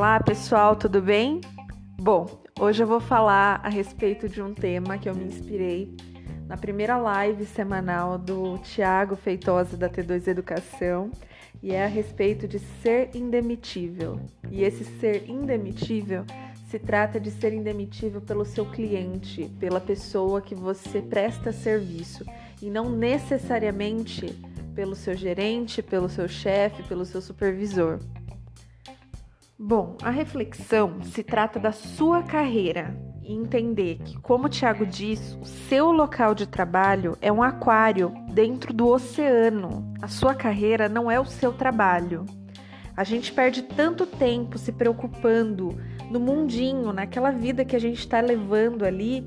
Olá pessoal, tudo bem? Bom, hoje eu vou falar a respeito de um tema que eu me inspirei na primeira live semanal do Tiago Feitosa da T2 Educação e é a respeito de ser indemitível. E esse ser indemitível se trata de ser indemitível pelo seu cliente, pela pessoa que você presta serviço e não necessariamente pelo seu gerente, pelo seu chefe, pelo seu supervisor. Bom, a reflexão se trata da sua carreira e entender que, como o Tiago diz, o seu local de trabalho é um aquário dentro do oceano. A sua carreira não é o seu trabalho. A gente perde tanto tempo se preocupando no mundinho, naquela vida que a gente está levando ali,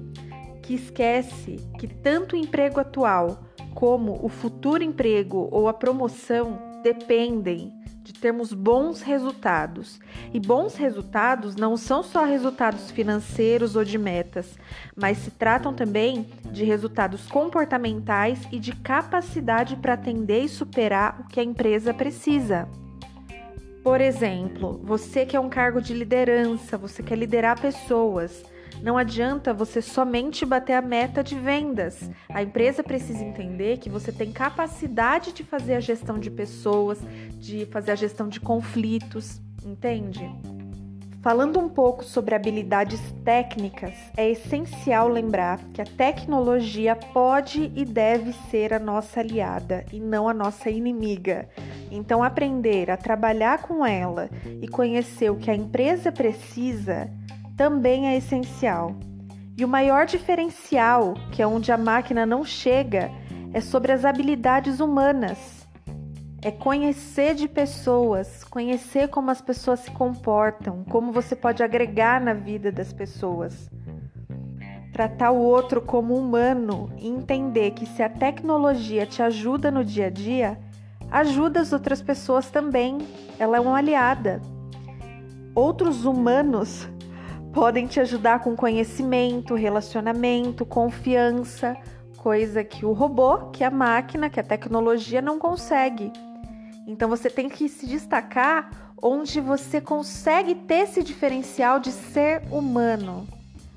que esquece que tanto o emprego atual como o futuro emprego ou a promoção dependem de termos bons resultados. E bons resultados não são só resultados financeiros ou de metas, mas se tratam também de resultados comportamentais e de capacidade para atender e superar o que a empresa precisa. Por exemplo, você quer um cargo de liderança, você quer liderar pessoas. Não adianta você somente bater a meta de vendas. A empresa precisa entender que você tem capacidade de fazer a gestão de pessoas, de fazer a gestão de conflitos, entende? Falando um pouco sobre habilidades técnicas, é essencial lembrar que a tecnologia pode e deve ser a nossa aliada e não a nossa inimiga. Então, aprender a trabalhar com ela e conhecer o que a empresa precisa também é essencial. E o maior diferencial, que é onde a máquina não chega, é sobre as habilidades humanas. É conhecer de pessoas, conhecer como as pessoas se comportam, como você pode agregar na vida das pessoas. Tratar o outro como humano e entender que se a tecnologia te ajuda no dia a dia, ajuda as outras pessoas também. Ela é uma aliada. Outros humanos podem te ajudar com conhecimento, relacionamento, confiança, coisa que o robô, que a máquina, que a tecnologia não consegue. Então você tem que se destacar onde você consegue ter esse diferencial de ser humano.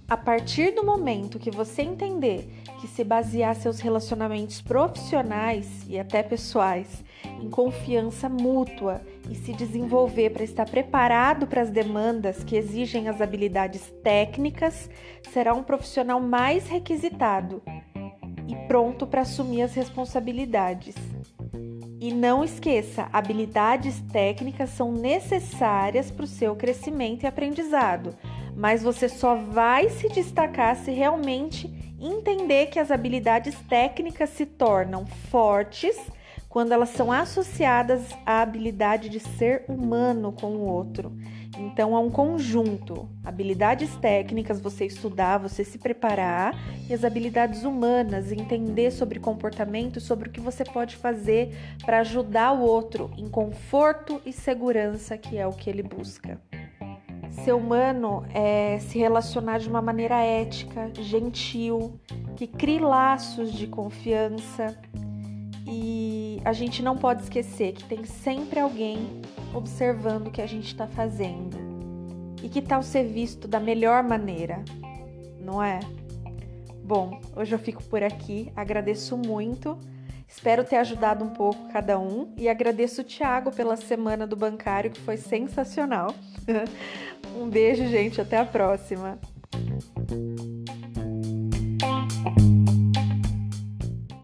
A partir do momento que você entender que se basear seus relacionamentos profissionais e até pessoais em confiança mútua e se desenvolver para estar preparado para as demandas que exigem as habilidades técnicas, será um profissional mais requisitado e pronto para assumir as responsabilidades. E não esqueça, habilidades técnicas são necessárias para o seu crescimento e aprendizado, mas você só vai se destacar se realmente entender que as habilidades técnicas se tornam fortes quando elas são associadas à habilidade de ser humano com o outro. Então é um conjunto, habilidades técnicas, você estudar, você se preparar, e as habilidades humanas, entender sobre comportamento, sobre o que você pode fazer para ajudar o outro em conforto e segurança, que é o que ele busca. Ser humano é se relacionar de uma maneira ética, gentil, que crie laços de confiança, e a gente não pode esquecer que tem sempre alguém observando o que a gente está fazendo. E que tal ser visto da melhor maneira, não é? Bom, hoje eu fico por aqui, agradeço muito. Espero ter ajudado um pouco cada um e agradeço o Thiago pela semana do bancário que foi sensacional. um beijo, gente, até a próxima.